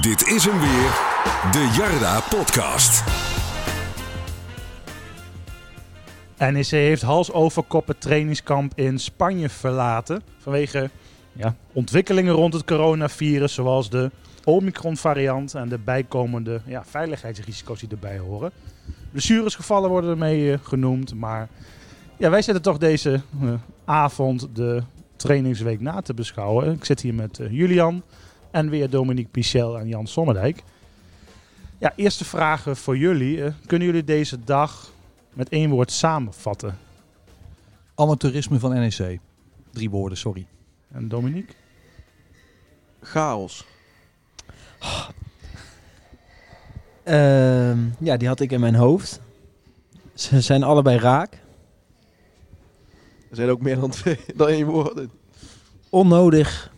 Dit is hem weer, de Jarda Podcast. NEC heeft hals over kop het trainingskamp in Spanje verlaten. Vanwege ja, ontwikkelingen rond het coronavirus, zoals de Omicron-variant en de bijkomende ja, veiligheidsrisico's die erbij horen. Blessuresgevallen worden ermee uh, genoemd, maar ja, wij zitten toch deze uh, avond de trainingsweek na te beschouwen. Ik zit hier met uh, Julian en weer Dominique Pichel en Jan Sommerdijk. Ja, eerste vragen voor jullie. kunnen jullie deze dag met één woord samenvatten? Amateurisme van NEC. Drie woorden, sorry. En Dominique? Chaos. Uh, ja, die had ik in mijn hoofd. Ze zijn allebei raak. Er zijn ook meer dan, twee, dan één woorden. Onnodig.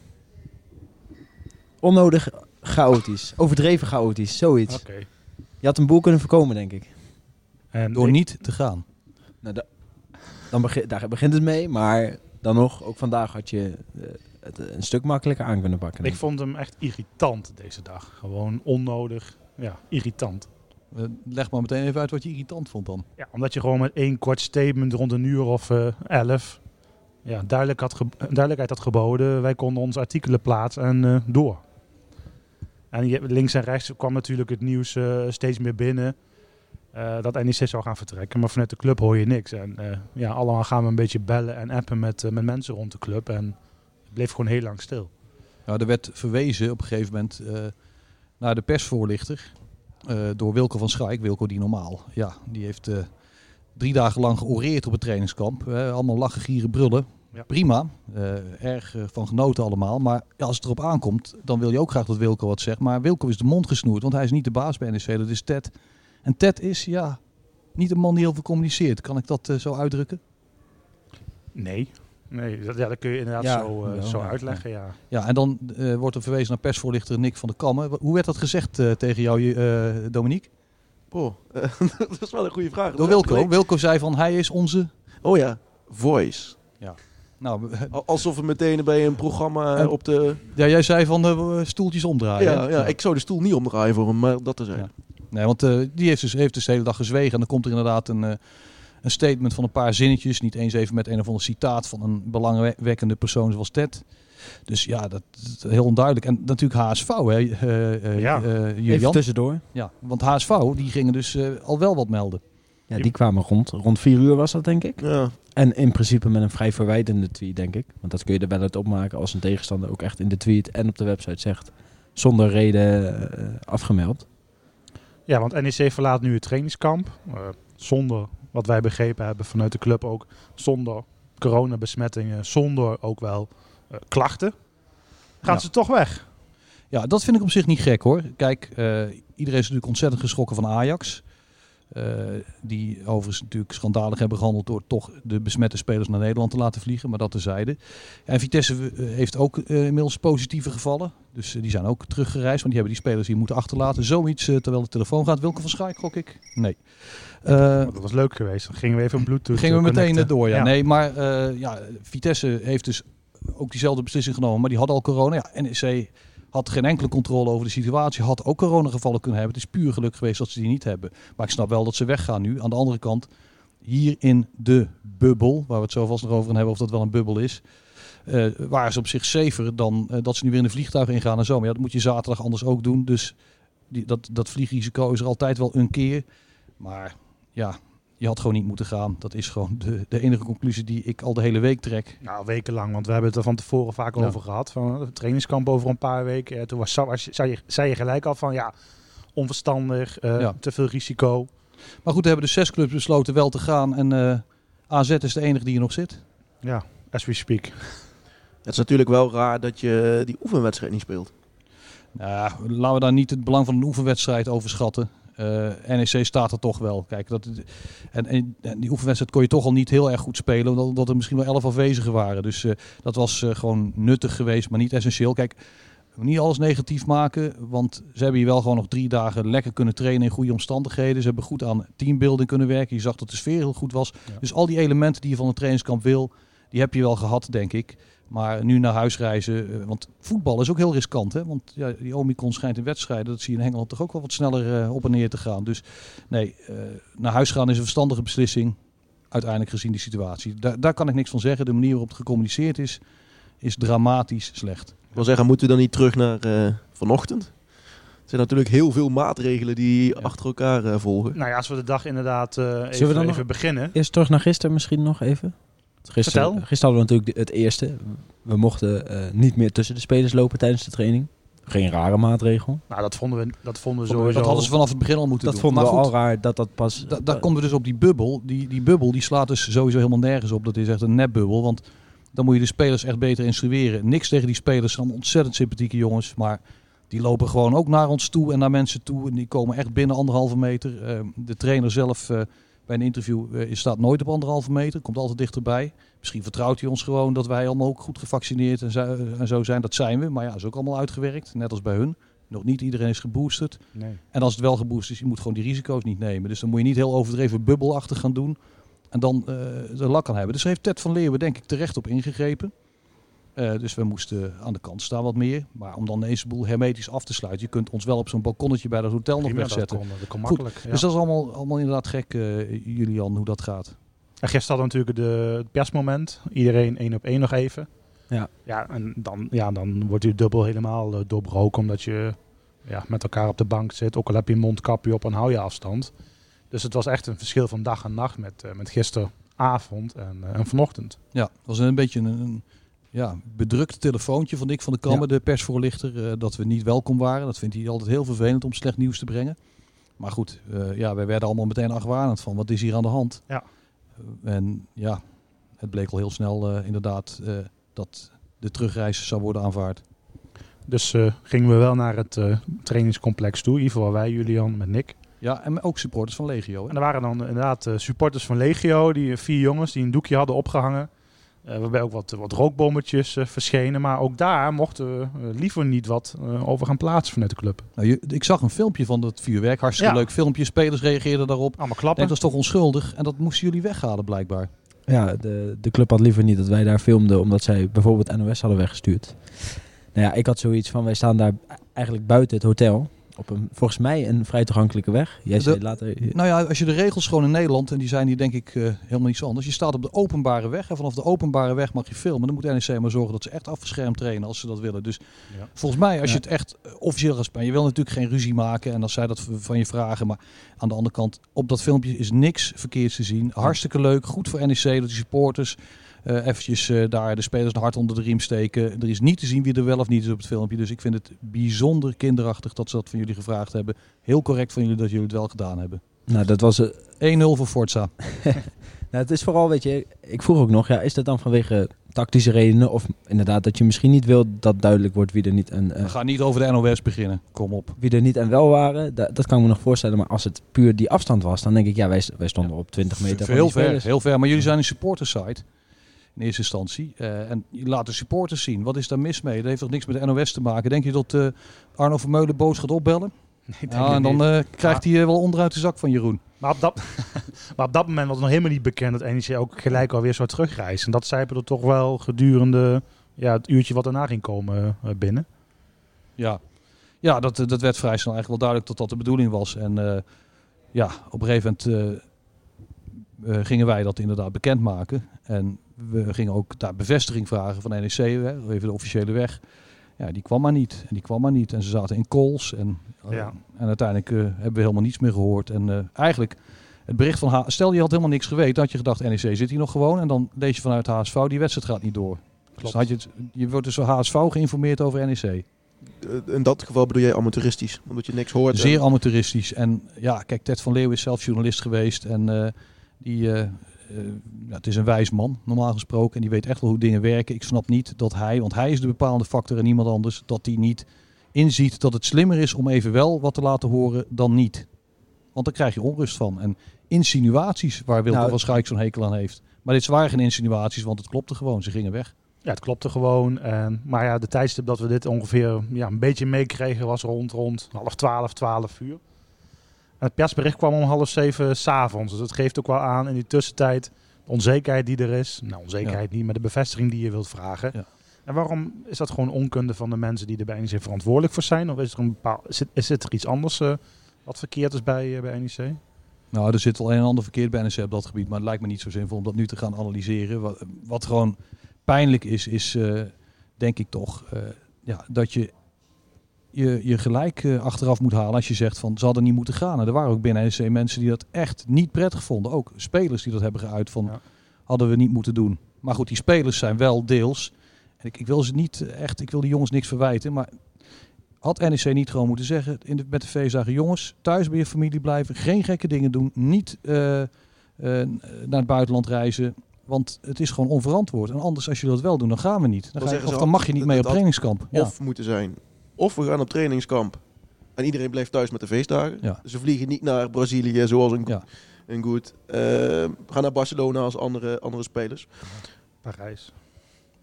Onnodig chaotisch. Overdreven chaotisch, zoiets. Oké. Je had een boel kunnen voorkomen, denk ik. En Door ik... niet te gaan. Nou, da dan begin, daar begint het mee, maar dan nog, ook vandaag had je uh, het een stuk makkelijker aan kunnen pakken. Ik vond hem echt irritant deze dag. Gewoon onnodig, ja, irritant. Uh, leg maar meteen even uit wat je irritant vond dan. Ja, omdat je gewoon met één kort statement rond een uur of uh, elf ja, duidelijk had duidelijkheid had geboden. Wij konden onze artikelen plaatsen en uh, door. En je, links en rechts kwam natuurlijk het nieuws steeds meer binnen. dat NEC zou gaan vertrekken. Maar vanuit de club hoor je niks. En ja, allemaal gaan we een beetje bellen en appen met, met mensen rond de club. En het bleef gewoon heel lang stil. Ja, er werd verwezen op een gegeven moment naar de persvoorlichter. Door Wilco van Schaik, Wilco die normaal. Ja, die heeft drie dagen lang georeerd op het trainingskamp. Allemaal lachen, gieren, brullen. Ja. Prima, erg van genoten allemaal. Maar ja, als het erop aankomt, dan wil je ook graag dat Wilco wat zegt. Maar Wilco is de mond gesnoerd, want hij is niet de baas bij NEC. Dat is Ted. En Ted is, ja, niet een man die heel veel communiceert. Kan ik dat zo uitdrukken? Nee, Nee, dat, ja, dat kun je inderdaad ja, zo, uh, zo uitleggen, ja. Ja, en dan uh, wordt er verwezen naar persvoorlichter Nick van der Kammen. Hoe werd dat gezegd uh, tegen jou, Dominique? Oh, dat is wel een goede vraag. Door Wilco. Wilco zei van, hij is onze... Oh ja, voice. Ja. Nou, Alsof we meteen bij een programma en, op de... Ja, jij zei van de stoeltjes omdraaien. Ja, ja, ik zou de stoel niet omdraaien voor hem, maar dat te zijn. Ja. Nee, want die heeft dus, heeft dus de hele dag gezwegen en dan komt er inderdaad een een statement van een paar zinnetjes. Niet eens even met een of ander citaat van een belangwekkende persoon zoals Ted. Dus ja, dat is heel onduidelijk. En natuurlijk HSV, hè, uh, ja. Uh, even tussendoor. Ja, want HSV, die gingen dus uh, al wel wat melden. Ja, die kwamen rond. Rond vier uur was dat, denk ik. Ja. En in principe met een vrij verwijtende tweet, denk ik. Want dat kun je er wel uit opmaken als een tegenstander ook echt in de tweet en op de website zegt. Zonder reden afgemeld. Ja, want NEC verlaat nu het trainingskamp. zonder wat wij begrepen hebben vanuit de club ook, zonder coronabesmettingen, zonder ook wel uh, klachten, gaan ja. ze toch weg. Ja, dat vind ik op zich niet gek hoor. Kijk, uh, iedereen is natuurlijk ontzettend geschrokken van Ajax. Uh, die overigens natuurlijk schandalig hebben gehandeld door toch de besmette spelers naar Nederland te laten vliegen, maar dat tezijde. En Vitesse heeft ook uh, inmiddels positieve gevallen. Dus die zijn ook teruggereisd, want die hebben die spelers hier moeten achterlaten. Zoiets terwijl de telefoon gaat. Wilke van Schaik, gok ik? Nee. dat was leuk geweest. Dan gingen we even een bluetooth Gingen we meteen connecten. door, ja. ja. Nee, maar ja, Vitesse heeft dus ook diezelfde beslissing genomen, maar die had al corona. Ja, NEC had geen enkele controle over de situatie. Had ook coronagevallen kunnen hebben. Het is puur geluk geweest dat ze die niet hebben. Maar ik snap wel dat ze weggaan nu. Aan de andere kant, hier in de bubbel, waar we het zo vast nog over gaan hebben of dat wel een bubbel is. Uh, waren ze op zich safer dan uh, dat ze nu weer in een vliegtuig ingaan en zo. Maar ja, dat moet je zaterdag anders ook doen. Dus die, dat, dat vliegrisico is er altijd wel een keer. Maar ja, je had gewoon niet moeten gaan. Dat is gewoon de, de enige conclusie die ik al de hele week trek. Nou, wekenlang, want we hebben het er van tevoren vaak ja. over gehad. Van het trainingskamp over een paar weken. Ja, toen was, was, zei, je, zei je gelijk al van ja, onverstandig, uh, ja. te veel risico. Maar goed, we hebben de zes clubs besloten wel te gaan. En uh, AZ is de enige die er nog zit. Ja, as we speak. Het is natuurlijk wel raar dat je die oefenwedstrijd niet speelt. Nou, laten we daar niet het belang van een oefenwedstrijd overschatten. Uh, NEC staat er toch wel. Kijk, dat, en, en, die oefenwedstrijd kon je toch al niet heel erg goed spelen, omdat, er misschien wel elf afwezigen waren. Dus uh, dat was uh, gewoon nuttig geweest, maar niet essentieel. Kijk, niet alles negatief maken, want ze hebben hier wel gewoon nog drie dagen lekker kunnen trainen in goede omstandigheden. Ze hebben goed aan teambuilding kunnen werken. Je zag dat de sfeer heel goed was. Ja. Dus al die elementen die je van een trainingskamp wil, die heb je wel gehad, denk ik. Maar nu naar huis reizen, eh, want voetbal is ook heel riskant. Hè? Want ja, die Omicron schijnt in wedstrijden, dat zie je in Engeland toch ook wel wat sneller eh, op en neer te gaan. Dus nee, eh, naar huis gaan is een verstandige beslissing, uiteindelijk gezien die situatie. Daar, daar kan ik niks van zeggen. De manier waarop het gecommuniceerd is, is dramatisch slecht. Ik wil zeggen, moeten we dan niet terug naar eh, vanochtend? Er zijn natuurlijk heel veel maatregelen die achter elkaar eh, volgen. Nou ja, als we de dag inderdaad eh, we dan even beginnen. Eerst terug naar gisteren misschien nog even. Gisteren, Vertel. gisteren hadden we natuurlijk het eerste. We mochten eh, niet meer tussen de spelers lopen tijdens de training. Geen rare maatregel. Nou, dat vonden we, dat vonden we sowieso... Dat hadden ze vanaf het begin al moeten Dat doen. vonden we Maar goed, al raar dat dat pas... Da- daar komen we dus op die bubbel. Die, die bubbel die slaat dus sowieso helemaal nergens op. Dat is echt een nepbubbel. Want dan moet je de spelers echt beter instrueren. Niks tegen die spelers. Allemaal ontzettend sympathieke jongens. Maar die lopen gewoon ook naar ons toe en naar mensen toe. En die komen echt binnen anderhalve meter. Eh, de trainer zelf eh, bij een interview eh, staat nooit op anderhalve meter. Komt altijd dichterbij. Misschien vertrouwt hij ons gewoon dat wij allemaal ook goed gevaccineerd en zo, en zo zijn. Dat zijn we. Maar ja, dat is ook allemaal uitgewerkt. Net als bij hun. Nog niet iedereen is geboosterd. Nee. En als het wel geboost is, je moet gewoon die risico's niet nemen. Dus dan moet je niet heel overdreven bubbelachtig gaan doen. En dan eh, de lak aan hebben. Dus daar heeft Ted van Leeuwen denk ik terecht op ingegrepen. Eh, dus we moesten aan de kant staan wat meer. Maar om dan deze boel hermetisch af te sluiten. Je kunt ons wel op zo'n balkonnetje bij dat hotel nog dat wegzetten. kon, dat kon Goed, makkelijk. ja. Dus dat is allemaal, allemaal inderdaad gek, eh, Julian, hoe dat gaat. En gisteren hadden we natuurlijk de, het persmoment. Iedereen één op één nog even. Ja. Ja, en dan, ja, dan wordt u dubbel helemaal eh, doorbroken. Omdat je ja, met elkaar op de bank zit. Ook al heb je een mondkapje op en hou je afstand. Dus het was echt een verschil van dag en nacht met, eh, met gisteravond en, en vanochtend. Ja, het was een beetje een, een ja, bedrukt telefoontje van Dick van de Kammer, de persvoorlichter, eh, dat we niet welkom waren. Dat vindt hij altijd heel vervelend om slecht nieuws te brengen. Maar goed, eh, ja, wij werden allemaal meteen argwanend van wat is hier aan de hand. Ja. Eh, en ja, het bleek al heel snel inderdaad dat de terugreis zou worden aanvaard. Dus gingen we wel naar het trainingscomplex toe. In ieder geval wij, Julian, met Nick. Ja, en ook supporters van Legio. En er waren dan inderdaad supporters van Legio, die vier jongens die een doekje hadden opgehangen. Eh, waarbij ook wat, wat rookbommetjes eh, verschenen. Maar ook daar mochten we eh, liever niet wat over gaan plaatsen vanuit de club. Nou, je- ik zag een filmpje van dat vuurwerk, hartstikke Ja. leuk filmpje. Spelers reageerden daarop. Allemaal Ik klappen. denk, dat is toch onschuldig? En dat moesten jullie weghalen blijkbaar. Ja, de, de club had liever niet dat wij daar filmden, omdat zij bijvoorbeeld NOS hadden weggestuurd. Nou ja, ik had zoiets van, wij staan daar eigenlijk buiten het hotel. Op een, volgens mij een vrij toegankelijke weg. Jij De- zei later... Nou ja, als je de regels gewoon in Nederland, en die zijn hier denk ik eh, helemaal niet zo anders. Je staat op de openbare weg en vanaf de openbare weg mag je filmen. Dan moet NEC maar zorgen dat ze echt afgeschermd trainen als ze dat willen. Dus Ja. volgens mij, als Ja. je het echt eh, officieel gaat spelen, je wil natuurlijk geen ruzie maken en als zij dat van je vragen. Maar aan de andere kant, op dat filmpje is niks verkeerds te zien. Hartstikke leuk, goed voor NEC, dat die supporters eh eventjes eh, daar de spelers een hart onder de riem steken. Er is niet te zien wie er wel of niet is op het filmpje. Dus ik vind het bijzonder kinderachtig dat ze dat van jullie gevraagd hebben. Heel correct van jullie dat jullie het wel gedaan hebben. Nou, dat was... eh, 1-0 voor Forza. Nou, het is vooral, weet je, ik vroeg ook nog, ja, is dat dan vanwege tactische redenen of inderdaad dat je misschien niet wil dat duidelijk wordt wie er niet en, eh, We gaan niet over de NOS beginnen. Kom op. wie er niet en wel waren? Da- dat kan ik me nog voorstellen, maar als het puur die afstand was, dan denk ik, ja, wij, wij stonden op 20 meter van heel ver, heel ver. Maar jullie zijn een supportersite in eerste instantie. Eh, en laat de supporters zien. Wat is daar mis mee? Dat heeft toch niks met de NOS te maken? Denk je dat eh, Arno Vermeulen boos gaat opbellen? Nee, denk Ja, en dan eh, krijgt hij wel onderuit de zak van Jeroen. maar, op dat, maar op dat moment was het nog helemaal niet bekend dat NEC ook gelijk alweer zou terugreizen. En dat zijpelde er toch wel gedurende ja, het uurtje wat daarna ging komen binnen. Ja, ja dat, dat werd vrij snel eigenlijk wel duidelijk dat dat de bedoeling was. En ja, op een gegeven moment gingen wij dat inderdaad bekendmaken. En we gingen ook daar bevestiging vragen van NEC, hè, even de officiële weg. Ja, die kwam maar niet. En die kwam maar niet. En ze zaten in calls. En, eh, Ja. en uiteindelijk eh, hebben we helemaal niets meer gehoord. En eh, eigenlijk, het bericht van... H Stel, je had helemaal niks geweten. Dan had je gedacht, NEC zit hier nog gewoon. En dan lees je vanuit HSV, die wedstrijd gaat niet door. Dus Klopt. dan had je, het, je wordt dus door HSV geïnformeerd over NEC. In dat geval bedoel jij amateuristisch, omdat je niks hoort. Zeer amateuristisch. En ja, kijk, Ted van Leeuw is zelf journalist geweest. En eh, die, ja, het is een wijs man, normaal gesproken. En die weet echt wel hoe dingen werken. Ik snap niet dat hij, want hij is de bepaalde factor en niemand anders, dat hij niet inziet dat het slimmer is om even wel wat te laten horen dan niet. Want daar krijg je onrust van. En insinuaties waar Wilco Nou, van Schaik zo'n hekel aan heeft. Maar dit waren geen insinuaties, want het klopte gewoon. Ze gingen weg. Ja, het klopte gewoon. En, maar ja, de tijdstip dat we dit ongeveer ja, een beetje meekregen was rond, rond half twaalf, twaalf uur. Het persbericht kwam om half zeven s'avonds. Dus dat geeft ook wel aan in die tussentijd De onzekerheid die er is. Nou, onzekerheid niet, maar de bevestiging die je wilt vragen. Ja. En waarom is dat gewoon onkunde van de mensen die er bij NEC verantwoordelijk voor zijn? Of is er, een bepaal, is het, is het er iets anders eh, wat verkeerd is bij, eh, bij NEC? Nou, er zit al een en ander verkeerd bij NEC op dat gebied. Maar het lijkt me niet zo zinvol om dat nu te gaan analyseren. Wat, wat gewoon pijnlijk is, is eh, denk ik toch ja, dat je je, je gelijk eh, achteraf moet halen als je zegt van ze hadden niet moeten gaan. En er waren ook binnen NEC mensen die dat echt niet prettig vonden. Ook spelers die dat hebben geuit van Ja. hadden we niet moeten doen. Maar goed, die spelers zijn wel deels. En ik, ik wil ze niet echt, ik wil die jongens niks verwijten. Maar had NEC niet gewoon moeten zeggen in de, met de feestdagen: jongens, thuis bij je familie blijven, geen gekke dingen doen, niet eh, eh, naar het buitenland reizen. Want het is gewoon onverantwoord. En anders, als je dat wel doet, dan gaan we niet. Dan, ga je, of dan mag je niet mee op trainingskamp. Ja. Of moeten zijn. Of we gaan op trainingskamp. En iedereen blijft thuis met de feestdagen. Ja. Dus we vliegen niet naar Brazilië zoals een, Ja. een goed. Eh, gaan naar Barcelona als andere, andere spelers. Parijs.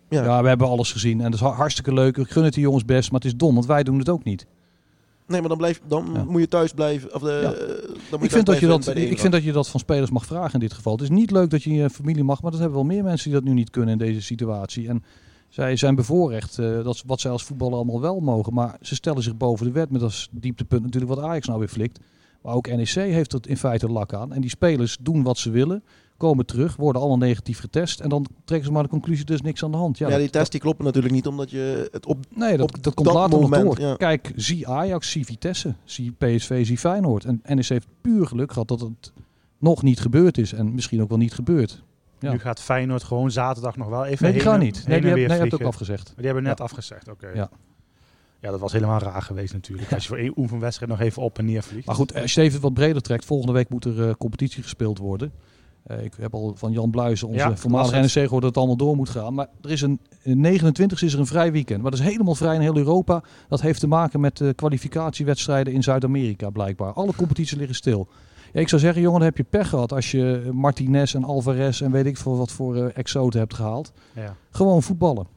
Ja. Ja, we hebben alles gezien. En dat is ha- hartstikke leuk. Ik gun het die jongens best. Maar het is dom, want wij doen het ook niet. Nee, maar dan, blijf, dan Ja. moet je thuis blijven. Of de, Ja. eh, dan moet Ik vind, dat je dat, de ik vind dat je dat van spelers mag vragen in dit geval. Het is niet leuk dat je je familie mag, maar dat hebben wel meer mensen die dat nu niet kunnen in deze situatie. En zij zijn bevoorrecht, eh, dat is wat zij als voetballer allemaal wel mogen. Maar ze stellen zich boven de wet met als dieptepunt natuurlijk wat Ajax nou weer flikt. Maar ook NEC heeft er in feite lak aan. En die spelers doen wat ze willen, komen terug, worden allemaal negatief getest. En dan trekken ze maar de conclusie, er is niks aan de hand. Ja, Ja, die tests die kloppen natuurlijk niet omdat je het op. Nee, dat, op dat komt dat later moment, nog door. ja. Kijk, zie Ajax, zie Vitesse, zie PSV, zie Feyenoord. En NEC heeft puur geluk gehad dat het nog niet gebeurd is. En misschien ook wel niet gebeurd. Ja. Nu gaat Feyenoord gewoon zaterdag nog wel even Nee, die heen gaan en- niet. heen Nee, en die, heb, weer nee, je hebt ook vliegen. afgezegd. Maar die hebben net afgezegd, oké. Ja. Ja, dat was helemaal raar geweest natuurlijk. Als je voor één oefenwedstrijd nog even op en neer vliegt. Maar goed, als je het even wat breder trekt, volgende week moet er eh, competitie gespeeld worden. Eh, ik heb al van Jan Bluizen, onze Ja, voormalige las het. NEC, gehoord dat het allemaal door moet gaan. Maar er is een, een 29 is er een vrij weekend. Maar dat is helemaal vrij in heel Europa. Dat heeft te maken met de kwalificatiewedstrijden in Zuid-Amerika blijkbaar. Alle competities liggen stil. Ja, ik zou zeggen, jongen, dan heb je pech gehad als je Martinez en Alvarez en weet ik veel wat voor eh, exoten hebt gehaald. Ja. Gewoon voetballen.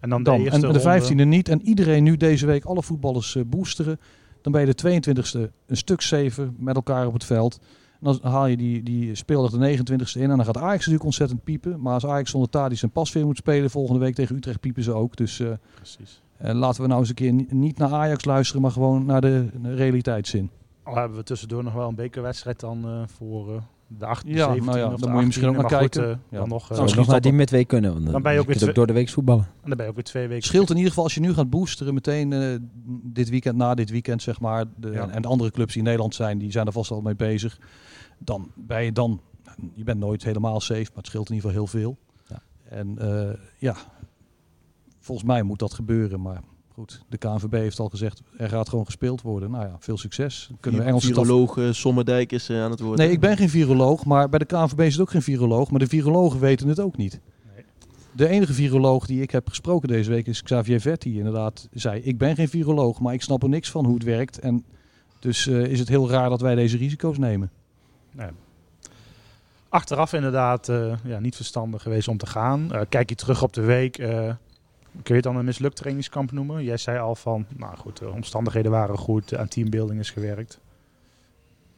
En dan de Dan. En de ronde- 15e niet. En iedereen nu deze week alle voetballers eh, boosteren. Dan ben je de 22e een stuk 7 met elkaar op het veld. En dan haal je die, die speeldag de 29e in. En dan gaat Ajax natuurlijk ontzettend piepen. Maar als Ajax zonder Tadic en Pasveer moet spelen volgende week tegen Utrecht, piepen ze ook. Dus eh, Precies. laten we nou eens een keer ni- niet naar Ajax luisteren, maar gewoon naar de, de realiteitszin. Al hebben we tussendoor nog wel een bekerwedstrijd dan eh, voor eh, de 18e, Ja, 17e nou ja, of dan moet je misschien ook 18e, naar maar goed, kijken. eh, Ja. dan nog, nog naar dat die midweek kunnen. Want Dan ben je ook weer ook door de week voetballen. en dan ben je ook weer twee weken. Scheelt in ieder geval als je nu gaat boosteren meteen eh, dit weekend, na dit weekend zeg maar. De, Ja. En de andere clubs die in Nederland zijn, die zijn er vast al mee bezig. Dan ben je dan, je bent nooit helemaal safe, maar het scheelt in ieder geval heel veel. Ja. En eh, ja, volgens mij moet dat gebeuren. Maar goed, de KNVB heeft al gezegd, er gaat gewoon gespeeld worden. Nou ja, veel succes. Kunnen we Engelse viroloog eh, Sommerdijk is eh, aan het woord. Nee, ik ben geen viroloog, maar bij de KNVB zit ook geen viroloog. Maar de virologen weten het ook niet. Nee. De enige viroloog die ik heb gesproken deze week is Xavier Vetti. die Inderdaad, zei: Ik ben geen viroloog, maar ik snap er niks van hoe het werkt. En dus eh, is het heel raar dat wij deze risico's nemen. Nee. Achteraf inderdaad eh, ja, niet verstandig geweest om te gaan. Eh, kijk je terug op de week. Kun je het dan een mislukt trainingskamp noemen? Jij zei al van, nou goed, de omstandigheden waren goed. Aan teambuilding is gewerkt.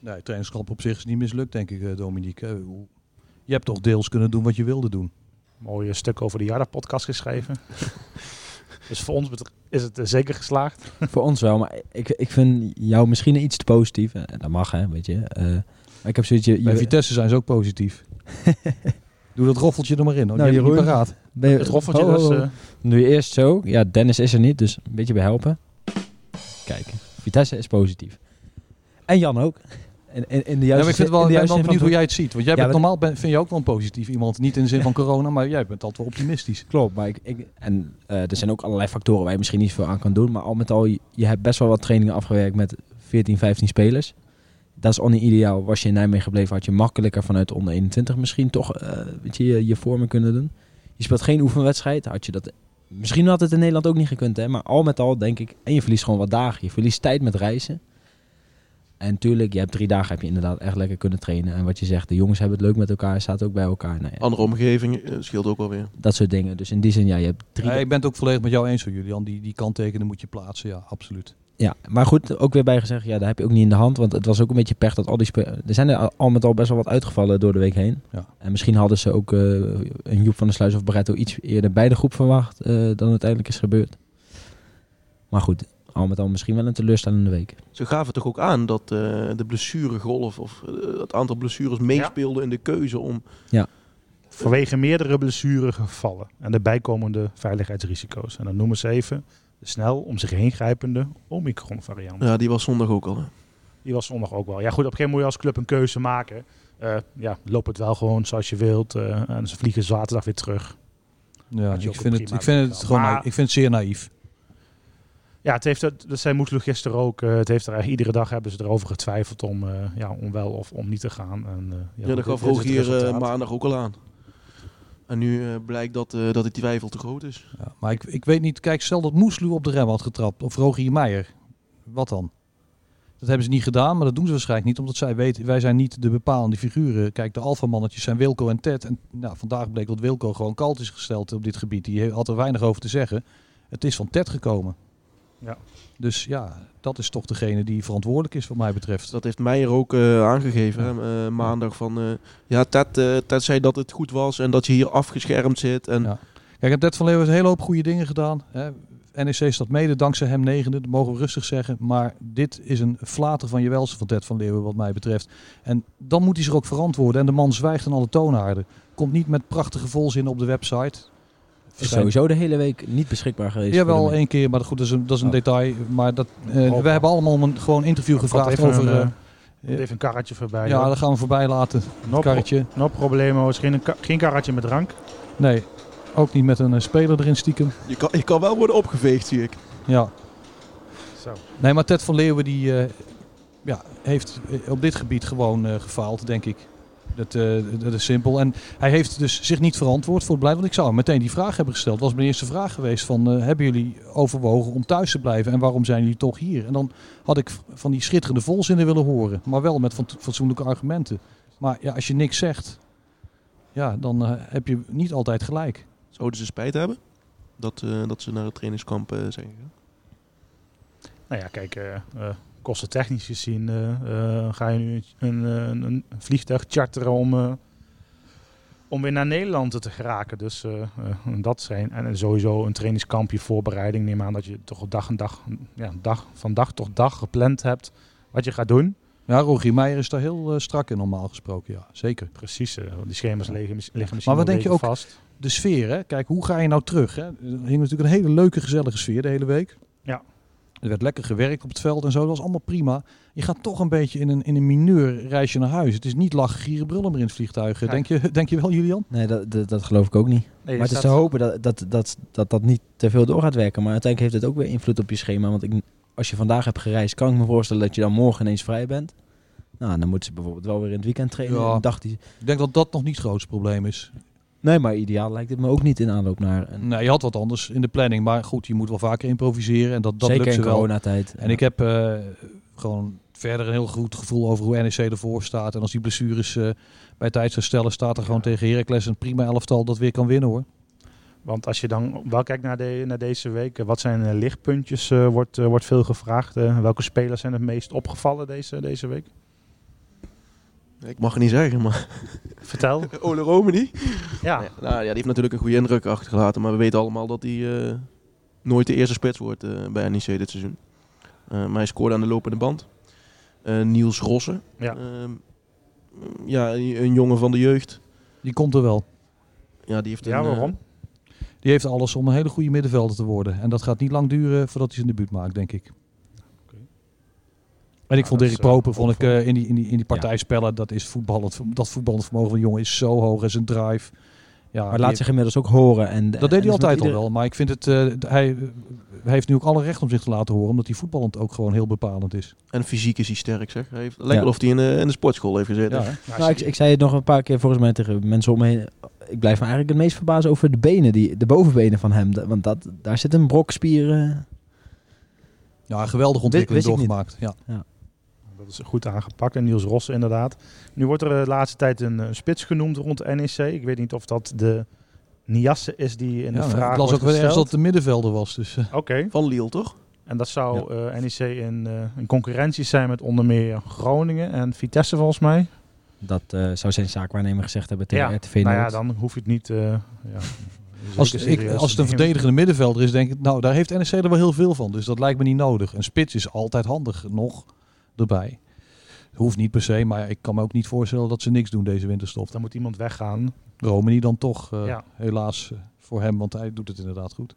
Nee, het trainingskamp op zich is niet mislukt, denk ik, eh, Dominique. Eh, hoe- Je hebt toch deels kunnen doen wat je wilde doen. Mooie stuk over de Jarda-podcast geschreven. dus voor ons is het eh, zeker geslaagd. Voor ons wel, maar ik, ik vind jou misschien iets te positief. En dat mag, hè, weet je. Eh, maar ik heb zoiets... Je, Bij je, Vitesse zijn ze ook positief. Doe dat roffeltje er maar in. Hoor. Nou, die niet Jeroen. Ben je- Het roffeltje oh, oh, dus... oh. eh, Nu eerst zo. Ja, Dennis is er niet, dus een beetje bij helpen. Kijk, Vitesse is positief. En Jan ook. En, in, in de Ja, juiste maar ik vind wel, ik ben wel benieuwd van hoe jij het ziet. Want jij Ja, bent normaal ben, vind je ook wel een positief iemand. Niet in de zin van corona, maar jij bent altijd wel optimistisch. Klopt, maar ik, ik, en eh, er zijn ook allerlei factoren waar je misschien niet veel aan kan doen. Maar al met al, je, je hebt best wel wat trainingen afgewerkt met 14, 15 spelers. Dat is al niet ideaal. Was je in Nijmegen gebleven, had je makkelijker vanuit de onder 21 misschien toch eh, weet je, je, je vormen kunnen doen. Je speelt geen oefenwedstrijd, had je dat... Misschien had het in Nederland ook niet gekund, hè. Maar al met al denk ik... En je verliest gewoon wat dagen. Je verliest tijd met reizen. En natuurlijk, je hebt drie dagen heb je inderdaad echt lekker kunnen trainen. En wat je zegt, de jongens hebben het leuk met elkaar, zaten ook bij elkaar. Nou ja, Andere omgeving eh, scheelt ook wel weer. dat soort dingen. Dus in die zin, ja, je hebt drie... Ja, ik ben het ook volledig met jou eens, hoor, Julian. Die, die kanttekenen moet je plaatsen, ja, absoluut. Ja, maar goed, ook weer bij gezegd, ja, daar heb je ook niet in de hand. Want het was ook een beetje pech dat al die spelers... Er zijn er al- met al best wel wat uitgevallen door de week heen. Ja. En misschien hadden ze ook eh, een Joep van der Sluis of Barretto iets eerder bij de groep verwacht eh, dan uiteindelijk is gebeurd. Maar goed, al met al misschien wel een teleurstellende week. Ze gaven toch ook aan dat eh, de blessuregolf of het aantal blessures meespeelde in de keuze om... Vanwege meerdere blessuregevallen en de bijkomende veiligheidsrisico's. En dan noemen ze even de snel om zich heen grijpende Omicron variant. Ja, die was zondag ook al. hè. Die was zondag ook wel. Ja goed, op een gegeven moment moet je als club een keuze maken. Eh, ja, loop het wel gewoon zoals je wilt. eh, en ze vliegen zaterdag weer terug. Ja, ik ook vind, het, ik vind het gewoon Maar- ik vind het zeer naïef. Ja, het heeft, het- dat zei Moesloeg gisteren ook. eh, het heeft er eigenlijk iedere dag hebben ze erover getwijfeld om, eh, ja, om wel of om niet te gaan. En, eh, Ja, goed, dat gaf eh, resultaat. maandag ook al aan. En nu eh, blijkt dat, eh, dat die twijfel te groot is. Ja, maar ik, ik weet niet, kijk, stel dat Moeslu op de rem had getrapt, of Rogier Meijer, wat dan? Dat hebben ze niet gedaan, maar dat doen ze waarschijnlijk niet, omdat zij weten, wij zijn niet de bepalende figuren. Kijk, de alfamannetjes zijn Wilco en Ted. En nou, vandaag bleek dat Wilco gewoon kalt is gesteld op dit gebied. Die had er weinig over te zeggen. Het is van Ted gekomen. Ja. Dus ja, dat is toch degene die verantwoordelijk is wat mij betreft. Dat heeft Meijer ook eh, aangegeven hè, eh, maandag. Van, eh, ja, Ted, eh, Ted zei dat het goed was en dat je hier afgeschermd zit. En Ja. Kijk, en Ted van Leeuwen heeft een hele hoop goede dingen gedaan. Hè. NEC staat mede dankzij hem negende, dat mogen we rustig zeggen. Maar dit is een flater van je welste van Ted van Leeuwen wat mij betreft. En dan moet hij zich ook verantwoorden. En de man zwijgt aan alle toonaarden. Komt niet met prachtige volzinnen op de website. Is sowieso de hele week niet beschikbaar geweest. Ja, wel één keer, maar goed, dat is een, dat is een Oh. detail. Maar dat, eh, Oh. we hebben allemaal om een gewoon interview gevraagd even over... een, eh, eh, even een karretje voorbij. ja, hoor. dat gaan we voorbij laten. no, karretje. no problemo. is geen, geen karretje met drank. Nee, ook niet met een speler erin stiekem. je, kan, je kan wel worden opgeveegd, zie ik. Ja, Zo. Nee, maar Ted van Leeuwen die, eh, ja, heeft op dit gebied gewoon eh, gefaald, denk ik. Dat, eh, dat is simpel. En hij heeft dus zich niet verantwoord voor het beleid. Want ik zou hem meteen die vraag hebben gesteld. was mijn eerste vraag geweest van... eh, hebben jullie overwogen om thuis te blijven? En waarom zijn jullie toch hier? En dan had ik van die schitterende volzinnen willen horen. Maar wel met van- fatsoenlijke argumenten. Maar ja, als je niks zegt... Ja, dan eh, heb je niet altijd gelijk. Zouden ze spijt hebben dat, eh, dat ze naar het trainingskamp eh, zijn gegaan? Nou ja, kijk, eh eh, kostentechnisch gezien eh, eh, ga je nu een, een, een vliegtuig charteren om, eh, om weer naar Nederland te geraken. Dus dat zijn. En sowieso een trainingskampje, voorbereiding. Neem aan dat je toch op dag en dag, ja, dag, van dag tot dag gepland hebt wat je gaat doen. Ja, Rogier Meijer is daar heel strak in normaal gesproken. Ja, zeker. Precies, die schema's liggen, liggen misschien Maar wat denk je ook- vast. de sfeer, hè? Kijk, hoe ga je nou terug? Hè? Er hing natuurlijk een hele leuke, gezellige sfeer de hele week. Ja. Er werd lekker gewerkt op het veld en zo. Dat was allemaal prima. Je gaat toch een beetje in een, in een mineur reisje naar huis. Het is niet lachen, gieren, brullen meer in het vliegtuig. Ja. Denk, je, denk je wel, Julian? Nee, dat, dat, dat geloof ik ook niet. Nee, maar het is te hopen dat dat, dat, dat dat niet te veel door gaat werken. Maar uiteindelijk heeft het ook weer invloed op je schema. Want ik, als je vandaag hebt gereisd, kan ik me voorstellen dat je dan morgen ineens vrij bent. Nou, dan moeten ze bijvoorbeeld wel weer in het weekend trainen. Ja. Een dag die... Ik denk dat dat nog niet het grootste probleem is. Nee, maar ideaal lijkt het me ook niet in aanloop naar. Een, Nee, je had wat anders in de planning. Maar goed, je moet wel vaker improviseren. En dat, dat zeker lukt in ze wel. coronatijd. En ik heb eh, gewoon verder een heel goed gevoel over hoe NEC ervoor staat. En als die blessures eh, bij tijd zou stellen, staat er gewoon tegen Heracles een prima elftal dat weer kan winnen hoor. Want als je dan wel kijkt naar, de, naar deze week, wat zijn eh, lichtpuntjes, eh, wordt, wordt veel gevraagd. Welke spelers zijn het meest opgevallen deze, deze week? Ik mag het niet zeggen, maar Vertel. Ole Romani. ja, Ja, nou, ja, die heeft natuurlijk een goede indruk achtergelaten. Maar we weten allemaal dat hij eh, nooit de eerste spits wordt eh, bij NEC dit seizoen. Eh, maar hij scoorde aan de lopende band. Eh, Niels Rossen. Ja. Ehm, ja, een jongen van de jeugd. Die komt er wel. Ja, die heeft ja een, waarom? Die heeft alles om een hele goede middenvelder te worden. En dat gaat niet lang duren voordat hij zijn debuut maakt, denk ik. En ik vond Dirk eh, Proper vond ik, eh, in, die, in, die, in die partijspellen, dat is voetballend. Dat voetballend vermogen van de jongen is zo hoog en zijn drive. Ja, maar laat zich inmiddels ook horen. En, dat deed hij altijd al wel. wel. Maar ik vind het, eh, hij, hij heeft nu ook alle recht om zich te laten horen. Omdat hij voetballend ook gewoon heel bepalend is. En fysiek is hij sterk, zeg. Hij heeft, lijkt Ja. wel of hij in, de in de sportschool heeft gezeten. Ja, hè? Nou, Nou, ik, ik zei het nog een paar keer volgens mij tegen mensen om me heen. Ik blijf me eigenlijk het meest verbazen over de benen, die, de bovenbenen van hem. Want dat, daar zit een brok spieren. ja, een geweldige ontwikkeling doorgemaakt. Ja. Dat is goed aangepakt. En Niels Rossen inderdaad. Nu wordt er de laatste tijd een eh, spits genoemd rond NEC. Ik weet niet of dat de Niasse is die in de Ja, vraag ik las ook wel ergens dat de middenvelder was. Dus, eh. Van Liel, toch? En dat zou eh, NEC in, uh, in concurrentie zijn met onder meer Groningen en Vitesse volgens mij. Dat uh, zou zijn zaakwaarnemer gezegd hebben tegen ja, RTV Nou ja, dan hoef je het niet... ja, als, ik, als het een verdedigende middenvelder is, denk ik, nou, daar heeft NEC er wel heel veel van. Dus dat lijkt me niet nodig. Een spits is altijd handig nog erbij. Hoeft niet per se, maar ik kan me ook niet voorstellen dat ze niks doen deze winterstop. Dan moet iemand weggaan. Romani dan toch, uh, ja. helaas uh, voor hem, want hij doet het inderdaad goed.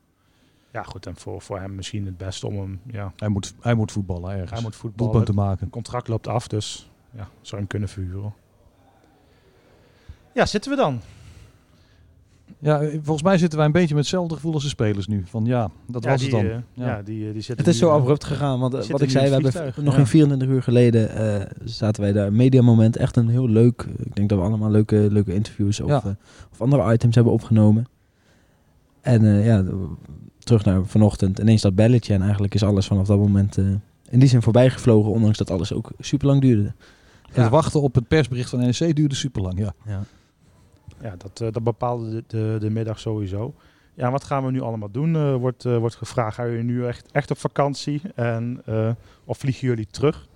Ja, goed. En voor, voor hem misschien het beste om hem... Ja. Hij, moet, hij moet voetballen ergens. Hij moet voetballen. Doelpunten maken. Het contract loopt af, dus ja, zou hem kunnen verhuren. Ja, zitten we dan? Ja, volgens mij zitten wij een beetje met hetzelfde gevoel als de spelers nu. Van ja, dat ja, was die, het dan. Uh, ja. ja, die, die het is zo abrupt gegaan. Want wat ik zei, we hebben nog een 34 uur geleden uh, zaten wij daar. Een mediamoment, echt een heel leuk. Ik denk dat we allemaal leuke, leuke interviews of, uh, of andere items hebben opgenomen. En ja, terug naar vanochtend. Ineens dat belletje. En eigenlijk is alles vanaf dat moment in die zin voorbij gevlogen. Ondanks dat alles ook super lang duurde. Het wachten op het persbericht van NEC duurde super lang, ja. Ja dat, uh, dat bepaalde de, de, de, middag sowieso. Ja, wat gaan we nu allemaal doen? Uh, wordt, uh, wordt gevraagd, gaan jullie nu echt, echt op vakantie? En, of vliegen jullie terug?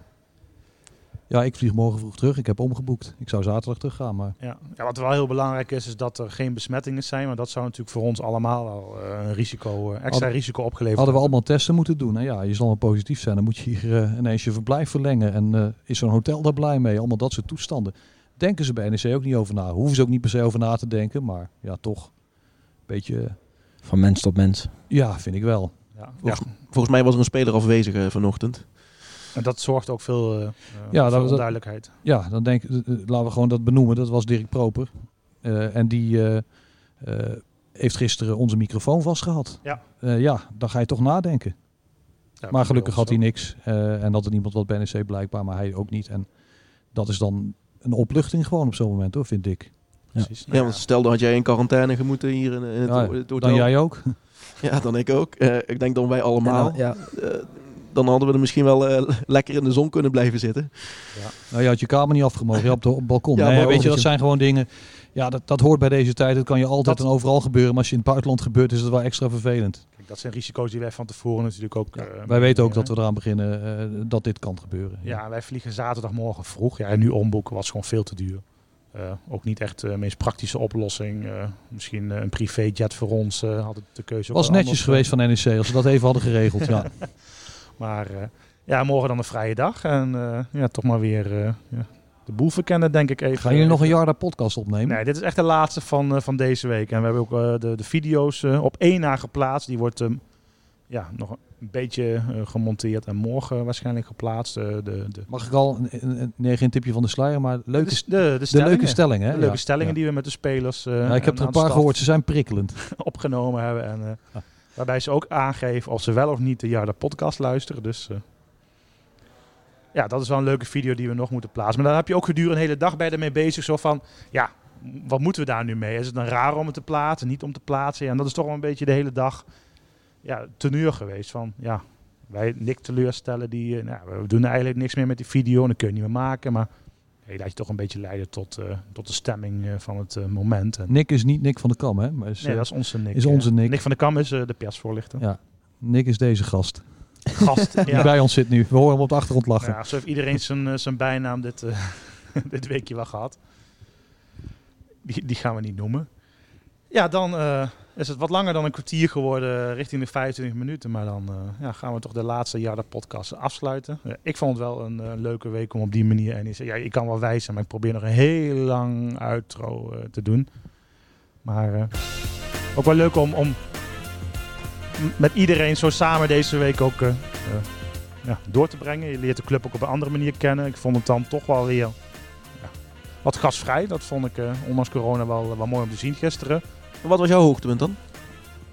Ja, ik vlieg morgen vroeg terug. Ik heb omgeboekt. Ik zou zaterdag terug gaan. Maar... Ja. ja, wat wel heel belangrijk is, is dat er geen besmettingen zijn. Want dat zou natuurlijk voor ons allemaal al een risico, extra hadden, risico opgeleverd Hadden we allemaal testen moeten doen. En ja, je zal maar positief zijn. Dan moet je hier ineens je verblijf verlengen. En is zo'n hotel daar blij mee? Allemaal dat soort toestanden denken ze bij NEC ook niet over na. Hoeven ze ook niet per se over na te denken, maar ja, toch een beetje... Van mens tot mens. Ja, vind ik wel. Ja. Volgens, ja. volgens mij was er een speler afwezig uh, vanochtend. En dat zorgt ook veel, uh, ja, veel dat, onduidelijkheid. Ja, dan denk uh, laten we gewoon dat benoemen. Dat was Dirk Proper. en die heeft gisteren onze microfoon vastgehad. Ja. ja, dan ga je toch nadenken. Ja, maar gelukkig had hij niks. en had er niemand wat bij NEC blijkbaar, maar hij ook niet. En dat is dan een opluchting gewoon op zo'n moment hoor, vind ik. Precies. Ja, want stel dan had jij in quarantaine gemoeten hier in, in het, ja, het hotel. Dan jij ook? Ja, dan ik ook. Uh, ik denk dan wij allemaal. Ja, uh, dan hadden we er misschien wel uh, lekker in de zon kunnen blijven zitten. Ja. Nou, je had je kamer niet afgemogen, je op het balkon. Ja, nee, weet je, dat zijn gewoon dingen... Ja, dat, dat hoort bij deze tijd. Dat kan je altijd dat... en overal gebeuren. Maar als je in het buitenland gebeurt, is het wel extra vervelend. Kijk, dat zijn risico's die wij van tevoren natuurlijk ook... Ja, wij weten ook dat we eraan beginnen uh, dat dit kan gebeuren. Ja, wij vliegen zaterdagmorgen vroeg. Ja, en nu omboeken was gewoon veel te duur. Uh, ook niet echt de meest praktische oplossing. Misschien een privéjet voor ons had het de keuze. Was netjes geweest van NEC als ze dat even hadden geregeld. ja. maar ja, morgen dan een vrije dag. En ja, toch maar weer ja, de boel verkennen, denk ik even. Gaan jullie nog een jaar de podcast opnemen? Nee, dit is echt de laatste van, uh, van deze week. En we hebben ook uh, de, de video's uh, op één na geplaatst. Die wordt um, ja, nog een beetje gemonteerd en morgen waarschijnlijk geplaatst. de, de Mag ik al, nee geen tipje van de sluier, maar leuke, de, de, leuke stellingen. Hè? De leuke stellingen ja. die we met de spelers ja, Ik heb er een paar gehoord, ze zijn prikkelend. opgenomen hebben. En, Waarbij ze ook aangeven of ze wel of niet de jaar de podcast luisteren. Dus ja, dat is wel een leuke video die we nog moeten plaatsen. Maar dan heb je ook gedurende een hele dag bij ermee bezig. Zo van, ja, wat moeten we daar nu mee? Is het dan raar om het te plaatsen, niet om te plaatsen? Ja, en dat is toch wel een beetje de hele dag ja, teneur geweest. Van, ja, wij Nick teleurstellen, die, nou, we doen eigenlijk niks meer met die video. En dat kun je niet meer maken, maar... je laat je toch een beetje leiden tot, uh, tot de stemming uh, van het uh, moment. En Nick is niet Nick van de Kam, hè? Maar is, nee, dat is onze Nick. Is onze Nick. Nick van de Kam is de persvoorlichter. Ja, Nick is deze gast gast ja. die bij ons zit nu. We horen hem op de achtergrond lachen. Ja, zo heeft iedereen zijn, zijn bijnaam dit, uh, dit weekje wel gehad. Die, die gaan we niet noemen. Ja, dan uh, is het wat langer dan een kwartier geworden, richting de 25 minuten. Maar dan uh, ja, gaan we toch de laatste jaar de podcast afsluiten. Ja, ik vond het wel een, een, leuke week om op die manier... En ja, ik kan wel wijzen, maar ik probeer nog een heel lang outro te doen. Maar ook wel leuk om, om met iedereen zo samen deze week ook uh, ja, door te brengen. Je leert de club ook op een andere manier kennen. Ik vond het dan toch wel weer ja, wat gasvrij. Dat vond ik uh, ondanks corona wel, wel mooi om te zien gisteren. Wat was jouw hoogtepunt dan?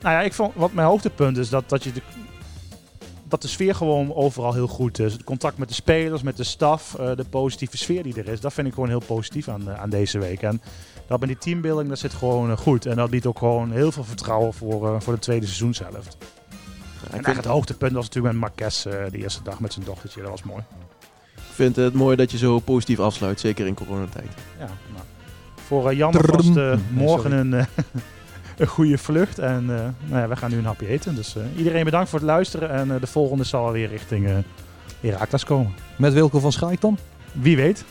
Nou ja, ik vond, wat mijn hoogtepunt is dat, dat je de, dat de sfeer gewoon overal heel goed is. Het contact met de spelers, met de staf, de positieve sfeer die er is. Dat vind ik gewoon heel positief aan, aan deze week. En dat met die teambuilding, dat zit gewoon goed. En dat biedt ook gewoon heel veel vertrouwen voor, voor de tweede seizoenshelft. En vind... het hoogtepunt was natuurlijk met Marques uh, de eerste dag met zijn dochtertje. Dat was mooi. Ik vind het mooi dat je zo positief afsluit, zeker in coronatijd. Ja, nou. Voor uh, Jan was uh, morgen een, een goede vlucht. En uh, nou ja, we gaan nu een hapje eten. Dus uh, iedereen bedankt voor het luisteren. En uh, de volgende zal alweer richting Herakles komen. Met Wilco van Schaik dan? Wie weet.